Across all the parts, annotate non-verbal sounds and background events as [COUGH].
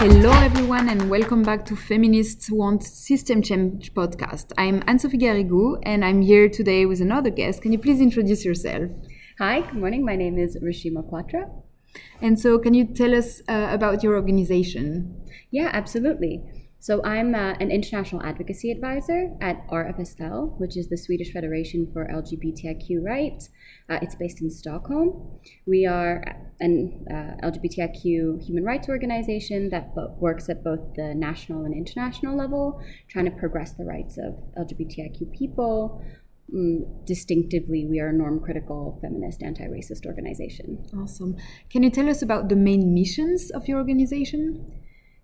Hello, everyone, and welcome back to Feminists Want System Change podcast. I'm Anne Sophie Garrigou, and I'm here today with another guest. Can you please introduce yourself? Hi, good morning. My name is Rashima Kwatra. And so, can you tell us uh, about your organization? Yeah, absolutely. So I'm uh, an international advocacy advisor at RFSL, which is the Swedish Federation for LGBTIQ Rights. Uh, it's based in Stockholm. We are an uh, LGBTIQ human rights organization that bo- works at both the national and international level, trying to progress the rights of LGBTIQ people. Mm, distinctively, we are a norm critical, feminist, anti racist organization. Awesome. Can you tell us about the main missions of your organization?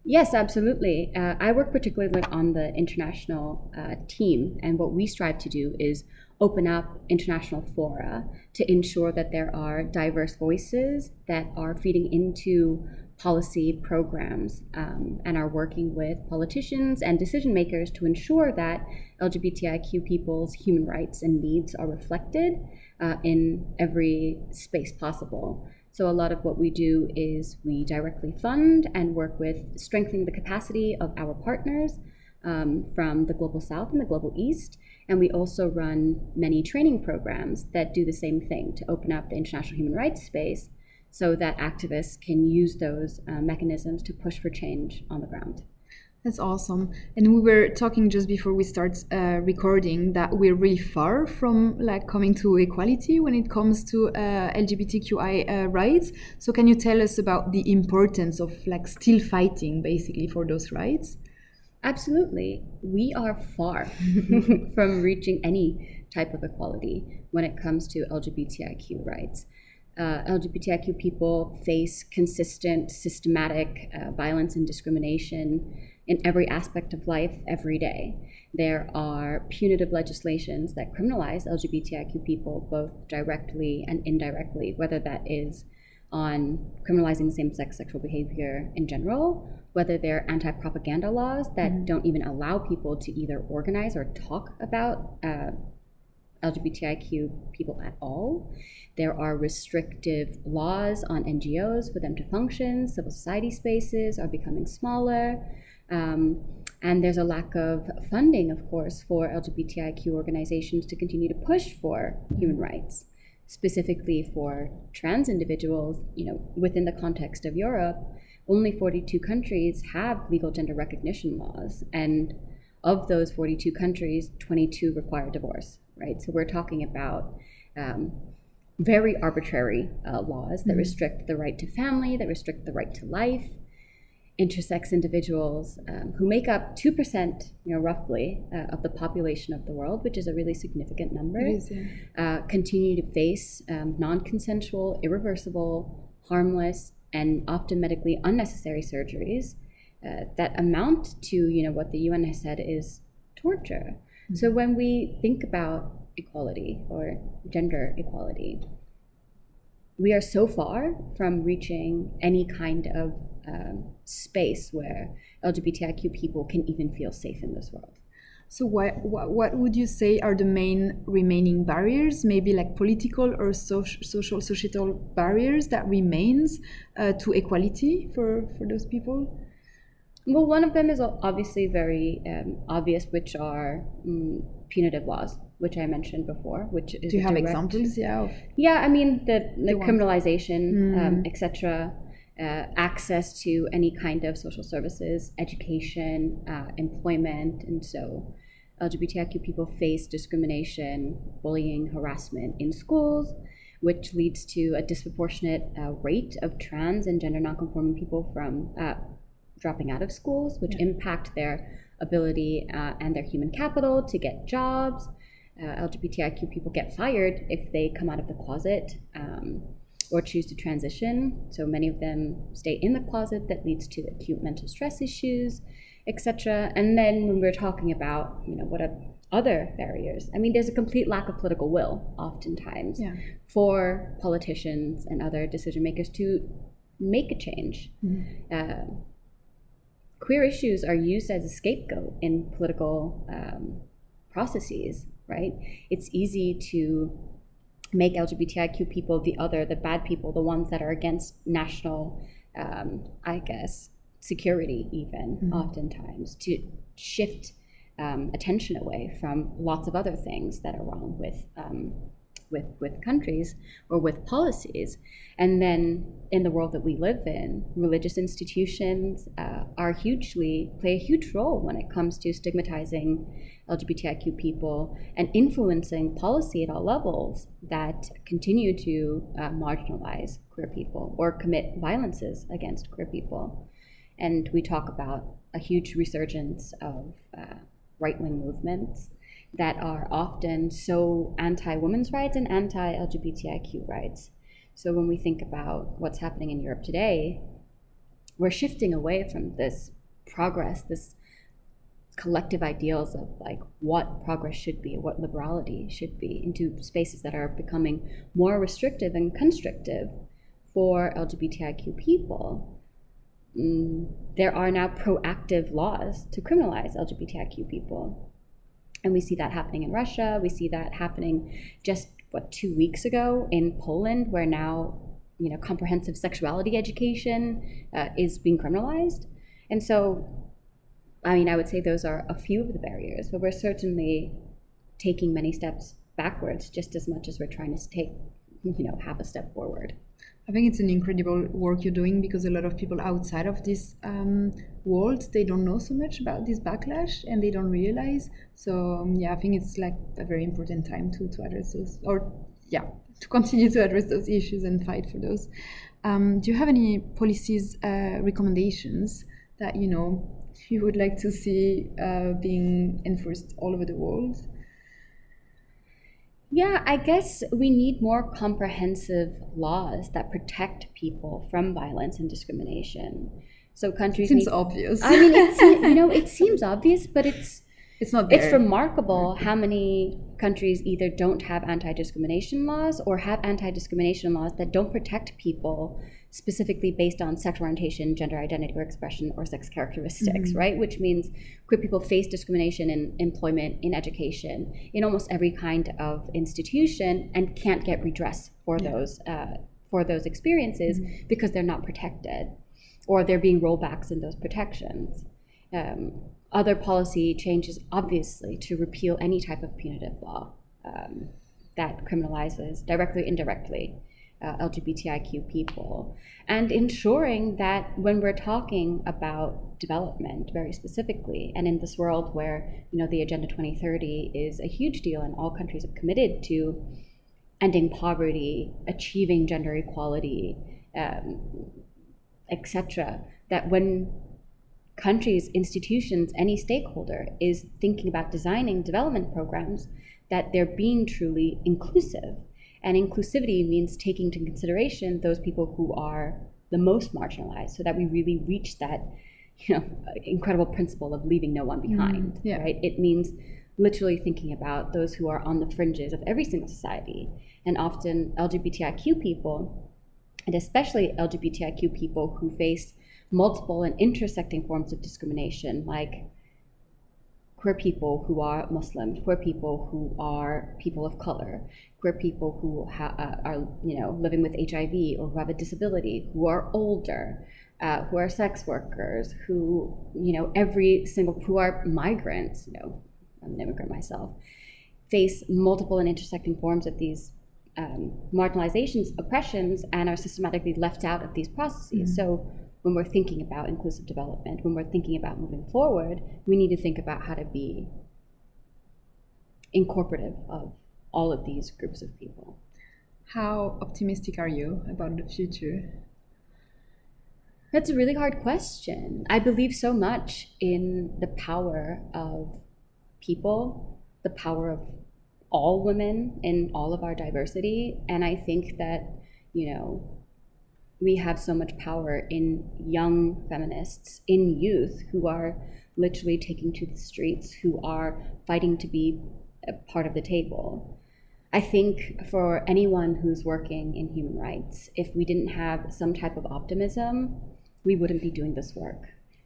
Yes, absolutely. Uh, I work particularly on the international uh, team, and what we strive to do is open up international fora to ensure that there are diverse voices that are feeding into policy programs um, and are working with politicians and decision makers to ensure that LGBTIQ people's human rights and needs are reflected uh, in every space possible. So, a lot of what we do is we directly fund and work with strengthening the capacity of our partners um, from the Global South and the Global East. And we also run many training programs that do the same thing to open up the international human rights space so that activists can use those uh, mechanisms to push for change on the ground. That's awesome. And we were talking just before we start uh, recording that we're really far from like coming to equality when it comes to uh, LGBTQI uh, rights. So can you tell us about the importance of like still fighting basically for those rights? Absolutely. We are far [LAUGHS] from reaching any type of equality when it comes to LGBTIQ rights. Uh, LGBTIQ people face consistent, systematic uh, violence and discrimination in every aspect of life every day. There are punitive legislations that criminalize LGBTIQ people both directly and indirectly, whether that is on criminalizing same sex sexual behavior in general, whether they're anti propaganda laws that mm-hmm. don't even allow people to either organize or talk about uh, LGBTIQ people at all. There are restrictive laws on NGOs for them to function. Civil society spaces are becoming smaller. Um, and there's a lack of funding, of course, for LGBTIQ organizations to continue to push for human rights, specifically for trans individuals. You know, within the context of Europe, only 42 countries have legal gender recognition laws, and of those 42 countries, 22 require divorce. Right, so we're talking about um, very arbitrary uh, laws that mm-hmm. restrict the right to family, that restrict the right to life, intersex individuals um, who make up 2%, you know, roughly, uh, of the population of the world, which is a really significant number, is, yeah. uh, continue to face um, non consensual, irreversible, harmless, and often medically unnecessary surgeries uh, that amount to, you know, what the UN has said is torture. Mm-hmm. So when we think about equality or gender equality, we are so far from reaching any kind of um, space where LGBTIQ people can even feel safe in this world. So, what, what, what would you say are the main remaining barriers, maybe like political or social, social societal barriers that remains uh, to equality for, for those people? Well, one of them is obviously very um, obvious, which are um, punitive laws, which I mentioned before. Which is do you have direct, examples? Yeah. Yeah, I mean the, the, criminalization, mm. um, etc uh, access to any kind of social services, education, uh, employment, and so LGBTIQ people face discrimination, bullying, harassment in schools, which leads to a disproportionate uh, rate of trans and gender nonconforming people from uh, dropping out of schools, which yeah. impact their ability uh, and their human capital to get jobs. Uh, LGBTIQ people get fired if they come out of the closet. Um, or choose to transition. So many of them stay in the closet that leads to acute mental stress issues, etc. And then when we're talking about, you know, what are other barriers? I mean, there's a complete lack of political will oftentimes yeah. for politicians and other decision makers to make a change. Mm-hmm. Uh, queer issues are used as a scapegoat in political um, processes, right? It's easy to make LGBTIQ people the other, the bad people, the ones that are against national, um, I guess, security, even mm-hmm. oftentimes, to shift um, attention away from lots of other things that are wrong with um, with with countries or with policies. And then in the world that we live in, religious institutions uh, are hugely play a huge role when it comes to stigmatizing LGBTIQ people and influencing policy at all levels that continue to uh, marginalize queer people or commit violences against queer people. And we talk about a huge resurgence of uh, right wing movements that are often so anti women's rights and anti LGBTIQ rights. So when we think about what's happening in Europe today, we're shifting away from this progress, this collective ideals of like what progress should be, what liberality should be, into spaces that are becoming more restrictive and constrictive for LGBTIQ people. Mm, there are now proactive laws to criminalize LGBTIQ people. And we see that happening in Russia. We see that happening just, what, two weeks ago in Poland, where now, you know, comprehensive sexuality education uh, is being criminalized. And so, I mean, I would say those are a few of the barriers, but we're certainly taking many steps backwards just as much as we're trying to take, you know, half a step forward. I think it's an incredible work you're doing because a lot of people outside of this um, world they don't know so much about this backlash and they don't realize. So um, yeah, I think it's like a very important time to to address those or yeah to continue to address those issues and fight for those. Um, do you have any policies uh, recommendations that you know you would like to see uh, being enforced all over the world? Yeah, I guess we need more comprehensive laws that protect people from violence and discrimination. So countries seems need, obvious. I mean, you know, it [LAUGHS] seems obvious, but it's it's not there. It's remarkable how many countries either don't have anti-discrimination laws or have anti-discrimination laws that don't protect people specifically based on sexual orientation, gender identity or expression, or sex characteristics, mm-hmm. right? Which means queer people face discrimination in employment, in education, in almost every kind of institution, and can't get redress for yeah. those uh, for those experiences mm-hmm. because they're not protected, or they're being rollbacks in those protections. Um, other policy changes, obviously, to repeal any type of punitive law um, that criminalizes directly or indirectly uh, LGBTIQ people, and ensuring that when we're talking about development very specifically, and in this world where you know the Agenda 2030 is a huge deal and all countries have committed to ending poverty, achieving gender equality, um, etc., that when countries, institutions, any stakeholder is thinking about designing development programs, that they're being truly inclusive. And inclusivity means taking into consideration those people who are the most marginalized so that we really reach that you know incredible principle of leaving no one behind mm, yeah. right? It means literally thinking about those who are on the fringes of every single society. And often lgbtiq people and especially lgbtiq people who face multiple and intersecting forms of discrimination like queer people who are Muslim, queer people who are people of color, queer people who ha- uh, are you know living with HIV or who have a disability, who are older, uh, who are sex workers, who you know every single who are migrants. You know, I'm an immigrant myself, face multiple and intersecting forms of these um, marginalizations, oppressions, and are systematically left out of these processes. Mm-hmm. So when we're thinking about inclusive development, when we're thinking about moving forward, we need to think about how to be incorporative of all of these groups of people. How optimistic are you about the future? That's a really hard question. I believe so much in the power of people, the power of all women in all of our diversity. And I think that, you know, we have so much power in young feminists, in youth who are literally taking to the streets, who are fighting to be a part of the table. I think for anyone who's working in human rights, if we didn't have some type of optimism, we wouldn't be doing this work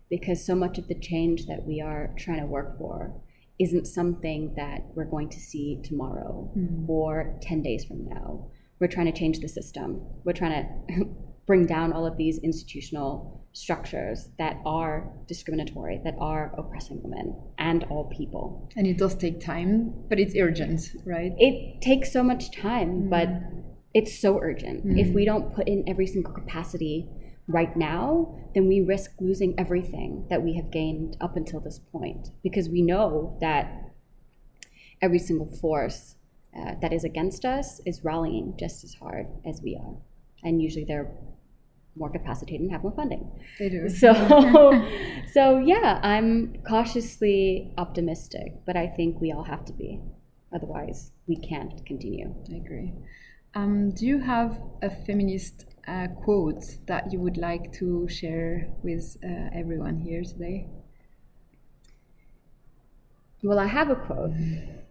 because so much of the change that we are trying to work for isn't something that we're going to see tomorrow mm-hmm. or 10 days from now. We're trying to change the system. We're trying to [LAUGHS] bring down all of these institutional structures that are discriminatory, that are oppressing women and all people. And it does take time, but it's urgent, right? It takes so much time, mm. but it's so urgent. Mm. If we don't put in every single capacity right now, then we risk losing everything that we have gained up until this point because we know that every single force uh, that is against us is rallying just as hard as we are. And usually they're more capacitated and have more funding. They do. So, [LAUGHS] so yeah, I'm cautiously optimistic, but I think we all have to be. Otherwise, we can't continue. I agree. Um, do you have a feminist uh, quote that you would like to share with uh, everyone here today? Well, I have a quote.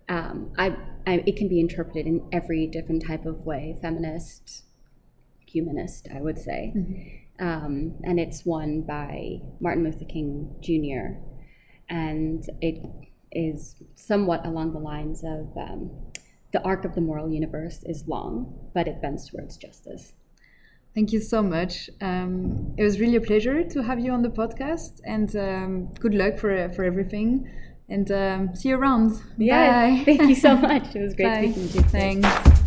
Um, I, I, it can be interpreted in every different type of way feminist, humanist, I would say. Mm-hmm. Um, and it's one by Martin Luther King Jr. And it is somewhat along the lines of um, the arc of the moral universe is long, but it bends towards justice. Thank you so much. Um, it was really a pleasure to have you on the podcast, and um, good luck for for everything. And um, see you around. Yeah, Bye. thank you so [LAUGHS] much. It was great Bye. speaking to you. Thanks.